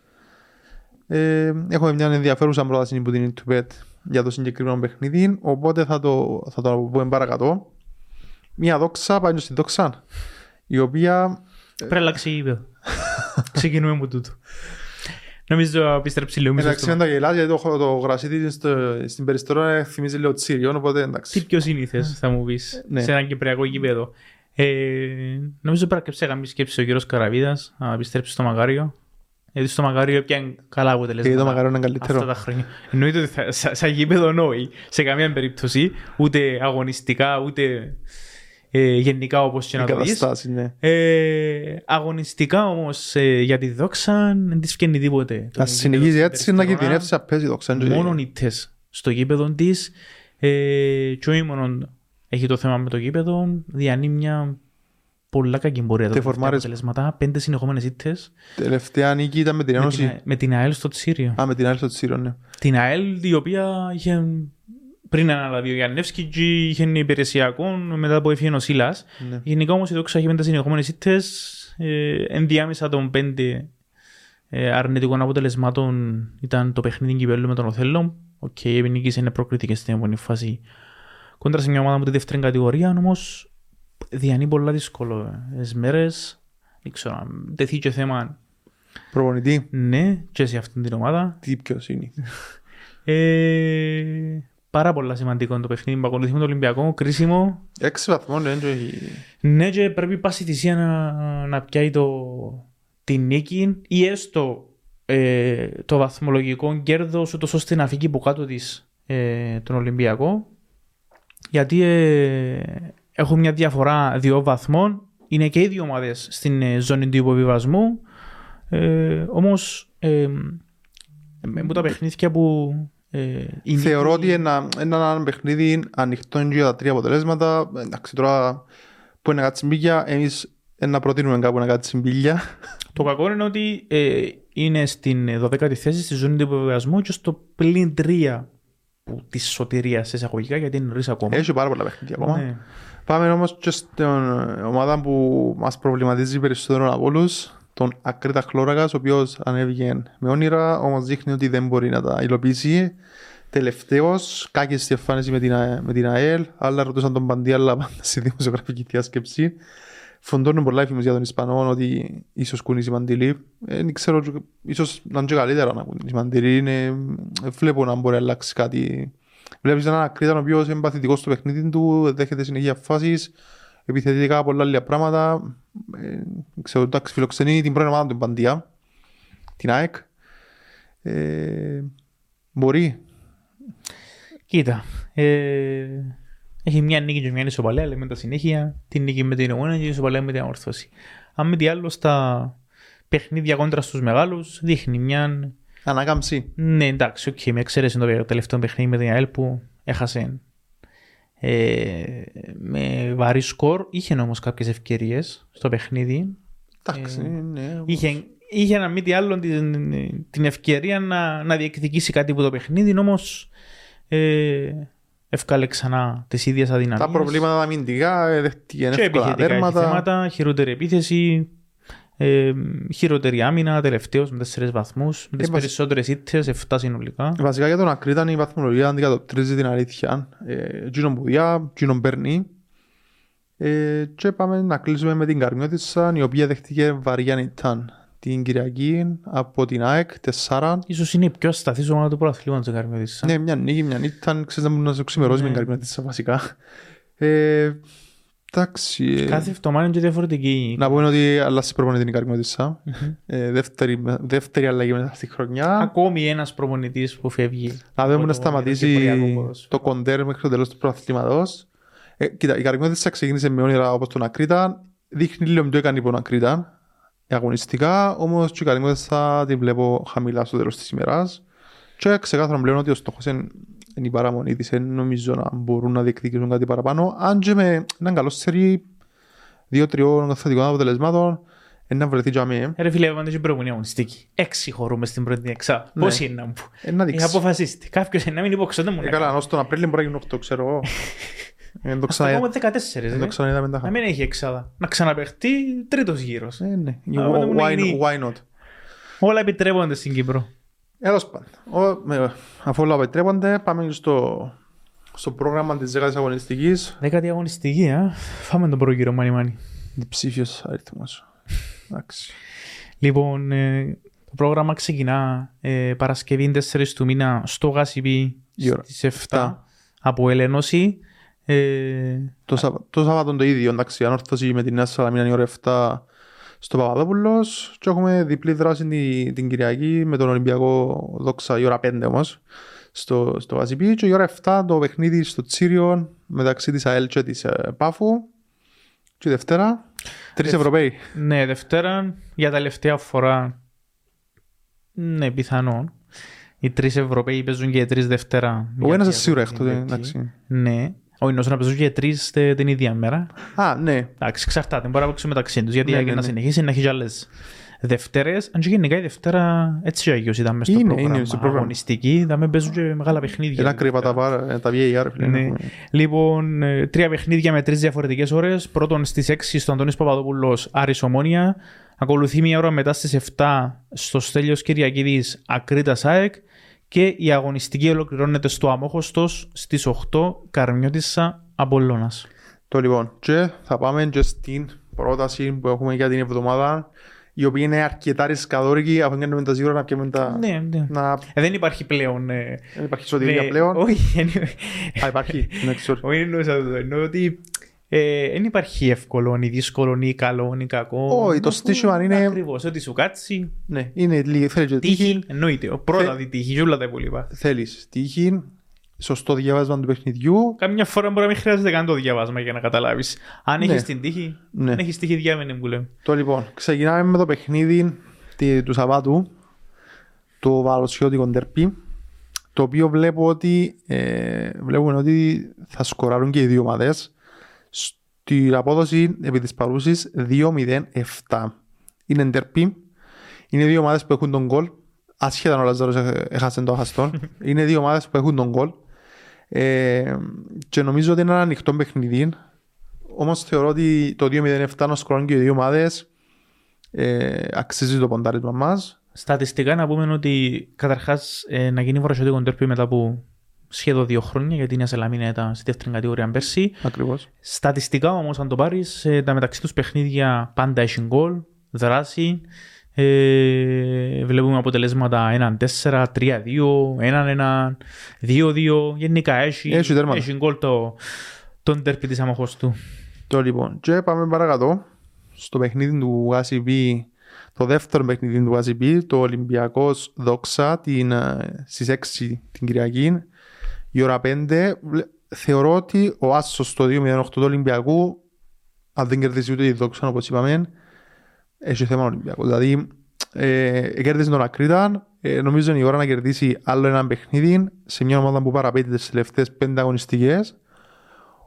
Ε, έχουμε μια ενδιαφέρουσα πρόταση που την Intuit για το συγκεκριμένο παιχνίδι οπότε θα το, θα το πούμε παρακατώ. Μια δόξα πάει και στη δόξα η οποία Πρέπει να αλλάξει γήπεδο. Ξεκινούμε από τούτο. Νομίζω επιστρέψει λίγο μισό Εντάξει, στο- δεν τα γελάς γιατί το, το γρασίδι στο, στην περιστορά θυμίζει λίγο τσίριο, οπότε Τι εντάξει. πιο συνήθες θα μου πεις Ναι. σε ένα κυπριακό γήπεδο. Ε, νομίζω πρέπει να ξέχαμε σκέψη ο κύριος Καραβίδας να επιστρέψει στο Μαγάριο. Γιατί στο Μαγάριο πιάνε καλά Και αποτελέσματα. το μακαρό είναι καλύτερο. Αυτά τα χρόνια. Εννοείται ότι θα, σα- σαν γήπεδο νόη σε καμία περίπτωση, ούτε αγωνιστικά, ούτε ε, γενικά όπως και Οι να το δεις. καταστάσεις, ναι. Ε, αγωνιστικά όμως ε, για τη δόξα δεν της φκένει τίποτε. Το Ας συνεχίζει γήπεδο έτσι στην να Περιστερώνα, κινδυνεύσει να παίζει το ξέντρο. Μόνο νητές στο γήπεδο της ε, και όχι μόνο έχει το θέμα με το γήπεδο, διανύει μια πολλά κακή πορεία τα Τε τελευταία φορμάρες- αποτελέσματα, πέντε συνεχόμενες ήττες Τελευταία νίκη ήταν με την με την, Ένωση. με την ΑΕΛ στο Τσίρειο. Α, με την ΑΕΛ στο Τσίρειο, ναι. Την ΑΕΛ η οποία είχε πριν αναλαβεί ο Γιάννευσκι και είχε υπηρεσιακό μετά που έφυγε ο Σίλας. ναι. Γενικά όμως η Δόξα έχει πέντε συνεχόμενες ήττες. Ε, ενδιάμεσα των πέντε ε, αρνητικών αποτελεσμάτων ήταν το παιχνίδι κυπέλλου με τον Οθέλο. OK, okay, η νίκη είναι προκριτική στην επόμενη φάση. Κόντρα σε μια ομάδα με τη δεύτερη κατηγορία, όμως διανύει πολλά δύσκολες μέρες. Δεν ξέρω αν τεθεί και θέμα Προπονητή. ναι και σε αυτήν την ομάδα. Τι ποιος είναι; Ε, πάρα πολλά σημαντικό το παιχνίδι που ακολουθεί με το Ολυμπιακό, κρίσιμο. Έξι βαθμών, ναι, και έχει- Ναι, και πρέπει πάση θυσία να, να πιάει το, τη νίκη ή έστω ε, το βαθμολογικό κέρδος ούτως ώστε να φύγει από κάτω της ε, τον Ολυμπιακό. Γιατί ε, έχουν μια διαφορά δύο βαθμών. Είναι και οι δύο ομάδες στην ε, ζώνη του υποβιβασμού. Ε, όμως ε, με με τα παιχνίδια που ε, η νίκη- Θεωρώ ότι ένα, ένα, ένα παιχνίδι ανοιχτό είναι για τα τρία αποτελέσματα. Εντάξει, τώρα που είναι κάτι μπίλια, εμείς ε, να προτείνουμε κάπου να κάτι μπίλια. Το κακό είναι ότι ε, είναι στην 12η θέση στη ζώνη του υποβιβασμού και στο πλήν 3 που, της σωτηρίας σε εισαγωγικά γιατί είναι νωρίς ακόμα. Έχει πάρα πολλά παιχνίδια ακόμα. Ναι. Πάμε όμως και στην ομάδα που μας προβληματίζει περισσότερο από όλους, τον Ακρίτα Χλώρακας, ο οποίος ανέβηκε με όνειρα, όμως δείχνει ότι δεν μπορεί να τα υλοποιήσει. Τελευταίος, κάκες στη εμφάνιση με την, Α- με την ΑΕΛ, άλλα ρωτούσαν τον Παντή, αλλά πάντα στη δημοσιογραφική διάσκεψη. Φοντώνουν πολλά εφήμες για τον Ισπανό ότι ίσως κουνήσει Μαντιλή. Ε, δεν ξέρω, ίσως να είναι και καλύτερα να κουνήσει Μαντιλή. Είναι, ε, βλέπω να μπορεί να αλλάξει κάτι. Βλέπεις έναν Ακρίτα ο οποίος είναι παθητικός στο παιχνίδι του, δέχεται συνεχεία φάσεις, επιθετικά πολλά άλλα πράγματα. ε, ξέρω, εντάξει, φιλοξενεί την πρώτη ομάδα του Παντία, την ΑΕΚ. Ε, μπορεί. Κοίτα, ε, έχει μια νίκη και μια ισοπαλία, λέμε τα συνέχεια, την νίκη με την Ομόνα και την ισοπαλία με την Αμόρφωση. Αν με τι άλλο στα παιχνίδια κόντρα στους μεγάλους δείχνει μια... Ανάκαμψη. Ναι, εντάξει, οκ, με εξαίρεση το τελευταίο παιχνίδι με την ΑΕΛ που έχασε ε, με βαρύ σκορ. Είχε όμως κάποιες ευκαιρίες στο παιχνίδι. Εντάξει, Ε, ναι. όμως. Είχε, είχε να μην τι άλλο την, την ευκαιρία να, να διεκδικήσει κάτι από το παιχνίδι, όμως ε, ευκάλε ξανά τις ίδιες αδυναμίες. Τα προβλήματα τα αμυντικά, ε, δέχτηκε και εύκολα επιθετικά έχει τέρματα. θέματα, χειρότερη επίθεση, ε, χειρότερη άμυνα, τελευταίος με 4 βαθμούς, με τις Ε, βασι- περισσότερες ήττες, 7 συνολικά. Βασικά για τον Ακρίταν η βαθμολογία αντικατοπτρίζει την αλήθεια. Ε, Εκείνον που διά, εκείνον παίρνει. Ε, και πάμε να κλείσουμε με την Καρμιώτισσα, η οποία δέχτηκε βαριά νητάν την Κυριακή από την ΑΕΚ 4. Ίσως είναι η πιο ασταθής ομάδα του πρωταθλήματος της Καρμιώτης. Ναι, μια νίκη, μια νύχτα, ξέρεις να μπορεί να σε ξημερώσει με Ναι. την Καρμιώτισσα βασικά. Ε, εντάξει. ε, Κάθε εβδομάδα είναι και διαφορετική. Να πούμε ότι αλλάζει προπονητή την Καρμιώτισσα. Ε, δεύτερη, δεύτερη αλλαγή μετά στη χρονιά. Ακόμη ένας προπονητής που φεύγει. Να από δούμε το να σταματήσει κυπριακό ποδόσφαιρο. το κοντέρ μέχρι το τέλος του προαθλήματος. Ε, κοίτα, η Καρμιώτισσα ξεκίνησε με όνειρα όπως τον Ακρίτα. Δείχνει λίγο πιο ικανή από τον Ακρίτα. Αγωνιστικά, όμως και η Καρμιώτισσα την βλέπω χαμηλά στο τέλος της ημέρας. Και ξεκάθαρα πλέον ότι ο στόχος είναι, είναι η παραμονή της. Δεν νομίζω να μπορούν να διεκδικήσουν κάτι παραπάνω. Αν και με έναν καλό σερί δύο-τριών θετικών αποτελεσμάτων, είναι να βρεθεί για μένα. Ε, Ρε φίλε, πάντα και προηγούμενη αγωνιστική. Έξι χωρούμε στην πρώτη εξά. Ναι. Πώς είναι να μου. Ε, να Έχει δείξεις. αποφασίστη. Κάποιος είναι να μην υποξόνται μου. Ε, καλά, ως τον Απρίλιο μπορεί να γίνουν 8, ξέρω εγώ. Ε, Δεν το Ας το ξανα- πούμε 14. δεν ρε. το ξαναείδαμε τα Να μην έχει εξάδα. Να ξαναπαιχτεί τρίτος γύρος. Ε, ναι. Α, όταν μου Why, γίνει- why not; Όλα επιτρέπονται στην Κύπρο. Τέλος πάντων. Ο- με- Αφού όλα επιτρέπονται, πάμε στο, στο πρόγραμμα της δέκατης αγωνιστικής. Δέκατη αγωνιστική, α. Φάμε τον πρώτο γύρο, μάνι μάνι. Διψήφιος αριθμός. Εντάξει. Λοιπόν, ε, το πρόγραμμα ξεκινά ε, Παρασκευή 4 του μήνα στο Γάσιπι Η ώρα. στις 7 από Ελένωση. Ε, Το, Σαββα- το Σάββατο το ίδιο, εντάξει, ανόρθωση με την Νέα Σαλαμίνα η ώρα 7 στο Παπαδόπουλος και έχουμε διπλή δράση την, την Κυριακή με τον Ολυμπιακό Δόξα η ώρα 5 όμως στο, στο Βασιπί και η ώρα 7 το παιχνίδι στο Τσίριο μεταξύ της ΑΕΛ και της ε, Πάφου και η Δευτέρα τρεις Δευ- Ευρωπαίοι. ναι, Δευτέρα για τελευταία φορά. Ναι, πιθανόν. Οι τρεις Ευρωπαίοι παίζουν και οι τρεις Δευτέρα. Ο ένας είναι Γιατί σίγουρα από την έκτοτε, Πέμπτη. εντάξει. Ναι. Όχι, νόσο να παίζουν και οι τρει την ίδια μέρα. Α, ναι. Εντάξει, εξαρτάται. Μπορεί να παίξουν μεταξύ τους. Γιατί Ναι, ναι, ναι, να ναι. συνεχίσει να έχει και άλλες Δευτέρες. Αν και γενικά η Δευτέρα έτσι και αγίως ήταν μέσα στο Είναι, πρόγραμμα. είναι στο πρόγραμμα. Αγωνιστική, είδαμε παίζουν και μεγάλα παιχνίδια. Ένα τη κρύβα τα, Δευτέρα. βάρα, ε, τα VAR. φίλε, Ναι. έχουμε. Λοιπόν, ε, τρία παιχνίδια με τρεις διαφορετικές ώρες. Πρώτον στις 6 στο Αντώνης Παπαδόπουλος Άρης Ομόνια. Ακολουθεί μία ώρα μετά στις 7 στο Στέλιος Κυριακίδης Ακρίτας ΑΕΚ. Και η αγωνιστική ολοκληρώνεται στο Αμόχωστος στις 8 Καρμιώτησα Απολώνας. Το λοιπόν, και θα πάμε και στην πρόταση που έχουμε για την εβδομάδα η οποία είναι αρκετά ρισκαδόρικη αφού κάνουμε τα σίγουρα να πιούμε τα... Ναι, ναι. Να... Ε, δεν υπάρχει πλέον. ε, Δεν υπάρχει σωτηρία ναι, πλέον. Όχι, δεν- Α, υπάρχει. Ναι, ξέρω. όχι εννοούσα το. Εννοώ ότι ε, δεν υπάρχει εύκολο, ή δύσκολο, ή καλό, ή κακό. Όχι, το Αφού στήσιμο είναι- Ακριβώς, ότι σου κάτσει. Ναι, είναι λίγη. Θέλει και τύχη. Τύχη, εννοείται. Ο Πρώτα Θε- τη τύχη, και όλα τα υπόλοιπα. Θέλεις τύχη, σωστό διάβασμα του παιχνιδιού. Καμιά φορά μπορεί να μην χρειάζεται καν το διαβάσμα για να καταλάβεις. Αν Ναι. έχει την τύχη, Ναι. αν έχεις τύχη, διάβαινε που λέμε. Το λοιπόν, ξεκινάμε με το παιχνίδι τη- του Σαββάτου, το Βαλοσιώτικο Ντερπί, το οποίο βλέπω ότι, ε, βλέπουμε ότι θα σκοράρουν και οι δύο ομάδες. Στην απόδοση επί της παρούσης 2-0-7. Είναι Ντερπί, είναι δύο ομάδες που έχουν τον γκολ, ασχέτα ο Λαζάρος έχ- έχασε το αχαστόν, είναι δύο ομάδες που έχουν τον γκολ ε, και νομίζω ότι είναι ένα ανοιχτό παιχνίδι. Όμως θεωρώ ότι το 2-0-7 να σκοράρουν και οι δύο ομάδες ε, αξίζει το ποντάρισμα μας. Στατιστικά να πούμε ότι καταρχάς ε, να γίνει βρασιωτικό τέρπι μετά από σχεδόν δύο χρόνια, γιατί η Νέα Σελαμίνα ήταν στη δεύτερη κατηγορία πέρσι. Ακριβώς. Στατιστικά όμως, αν το πάρεις, τα μεταξύ τους παιχνίδια πάντα έχει γκολ, δράση. Ε, βλέπουμε αποτελέσματα 1-4, 3-2, 1-1, 2-2. Γενικά έχει, Έχει τέρματα. έχει γκολ το, τον τέρπι της αμοχώ του. Το λοιπόν. Και πάμε παρακάτω στο παιχνίδι του ACB, το δεύτερο παιχνίδι του ACB, το Ολυμπιακός Δόξα, την, ε, στις 6 την Κυριακή, η ώρα 5. Βλε- Θεωρώ ότι ο Άσος στο 2-0-8 του Ολυμπιακού, αν δεν κερδίσει ούτε η Δόξα, όπως είπαμε, έχει θέμα ο Ολυμπιακός. Δηλαδή, ε, κέρδισε τον Ακρίτα, ε, νομίζω είναι η ώρα να κερδίσει άλλο ένα παιχνίδι σε μια ομάδα που παραπέτει τις τελευταίες πέντε αγωνιστικές.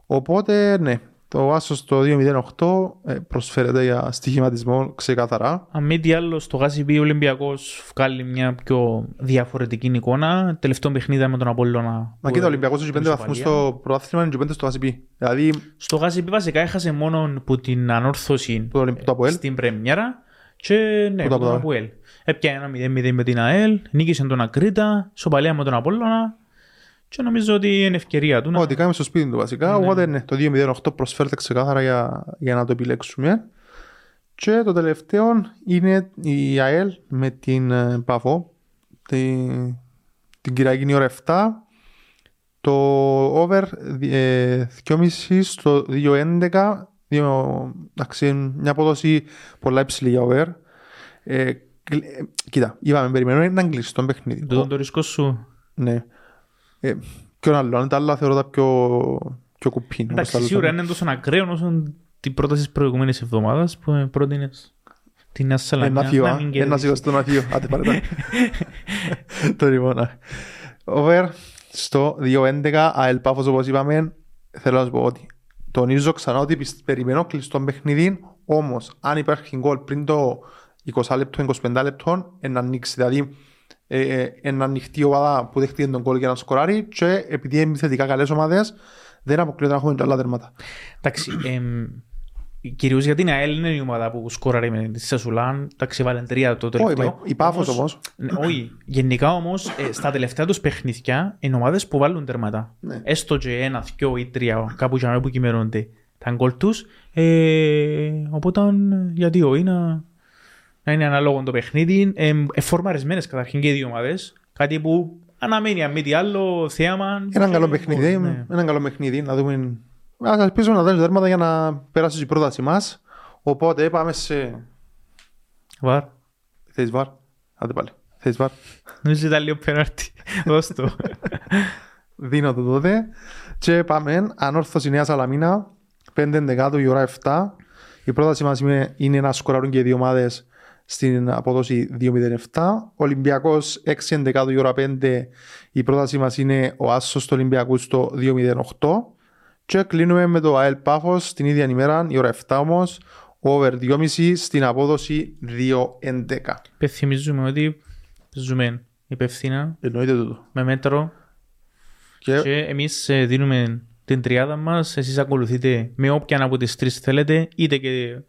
Οπότε, ναι, το Άσο στο 2-0-8 ε, προσφέρεται για στοιχηματισμό ξεκάθαρα. Αν μη τι άλλο, στο GCB ο Ολυμπιακός βγάλει μια πιο διαφορετική εικόνα. Τελευταίο παιχνίδι με τον Απόλλωνα. Μα κοίτα, ο Ολυμπιακός έχει 5 βαθμούς στο πρωτάθλημα και 5 στο ACB. Δηλαδή, Στο GCB βασικά έχασε μόνο που την ανόρθωση το, Ολυμ- το Αποέλ. στην πρεμιέρα και ναι, Που με το τον Αποέλ. Αποέλ. Έπιανε ένα 0-0 με την ΑΕΛ, νίκησε τον Ακρίτα, σοπαλία με τον Απόλλωνα και νομίζω ότι είναι ευκαιρία του να... Ό,τι κάνουμε στο σπίτι του βασικά. Ναι. Οπότε ναι, το 2-0-8 προσφέρεται ξεκάθαρα για, για να το επιλέξουμε. Και το τελευταίο είναι η ΑΕΛ με την ε, Παφό. Την, την Κυριακή ώρα 7. Το over ε, 2,5 στο 2,11. Δύο, εντάξει, μια απόδοση πολλά υψηλή για over. Ε, κλ- ε, κοίτα, είπαμε, περιμένουμε ένα κλειστό παιχνίδι. Το, το ρίσκο σου. Ναι. Ε, ποιον άλλο, αν τα άλλα θεωρώ τα πιο, πιο κουπίν. όπως τα Εντάξει, άλλα. σίγουρα είναι τόσο ακραίο όσο την πρόταση της προηγούμενης εβδομάδας που ε, πρότεινες την Νέα Σαλαμιά. Ένα θείο, να α. μην ένα κερδίσεις. θείο στο ένα θείο. Άντε πάρε τα. Το λοιπόν. α. Over στο 2-11, ΑΕΛ Πάφος όπως είπαμε, θέλω να σου πω ότι τονίζω ξανά ότι πισ- περιμένω κλειστό παιχνίδι, όμως αν υπάρχει γκολ πριν το 20 λεπτό, 25 λεπτό, να ανοίξει. Δηλαδή, ε, ε, να ανοιχτεί η ομάδα που δέχτηκε τον γκολ για να σκοράρει και επειδή είναι θετικά καλές ομάδες, δεν αποκλείεται να έχουμε και άλλα δέρματα. Εντάξει, εμ, κυρίως για την ΑΕΛ είναι η ομάδα που σκόραρε με τη Σεσουλάν, εντάξει, βάλεν τρία το Όχι, τελευταίο. μα η Πάφος όμως. Ναι, όχι, γενικά όμως ε, στα τελευταία τους παιχνίδια είναι ομάδες που βάλουν τερματά. Ναι. Έστω και ένα, δυο ή τρία κάπου για να που κυμαίνονται τα γκολ τους. Ε, οπότε γιατί όχι να, να είναι ανάλογο το παιχνίδι. Ε, εφορμαρισμένες καταρχήν και οι δύο ομάδες. Κάτι που αναμένει αν μη τι άλλο θέαμα. Ένα και καλό γκολ, παιχνίδι, ναι. ένα καλό παιχνίδι, να δούμε. Ας ελπίζουμε να δώσει δέρματα για να περάσεις η πρόταση μας. Οπότε πάμε σε... Βαρ. Θες βαρ; Άντε πάλι. Θες βαρ; Νομίζω ήταν λίγο πέναρτη. Δώσ' το. Δίνω το τότε. Και πάμε. Ανόρθωση Νέας Σαλαμίνα. 5 δεκάτου η ώρα 7. Η πρόταση μας είναι, είναι να σκοράρουν και οι δύο ομάδες στην απόδοση 2-0-7. Ολυμπιακός 6 δεκάτου η ώρα 5. Η πρόταση μας είναι ο Άσος του Ολυμπιακού στο 2-0-8. Και κλείνουμε με το ΑΕΛ Πάφος την ίδια ημέρα, η ώρα 7 όμως. Over 2,5 στην απόδοση 2-11. Υπενθυμίζουμε ότι ζούμε υπευθύνα, Εννοείται τούτο. με μέτρο Και και εμείς ε, δίνουμε την τριάδα μας, εσείς ακολουθείτε με όποια από τις τρεις θέλετε, είτε και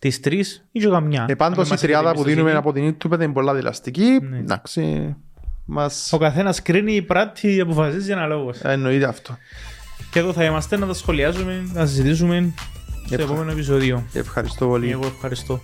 τις τρεις ή και καμιά. Ε, πάντως Αν η μας τριάδα έχετε που δίνουμε εμπιστοσύνη. από την YouTube είναι πολλά δηλαστική. Ναι. Εντάξει, μας Ο καθένας κρίνει, πράττει, αποφασίζει αναλόγως. εννοείται αυτό. Και εδώ θα είμαστε να τα σχολιάζουμε, να συζητήσουμε στο Ευχα- επόμενο επεισόδιο. Ευχαριστώ πολύ. Εγώ ευχαριστώ.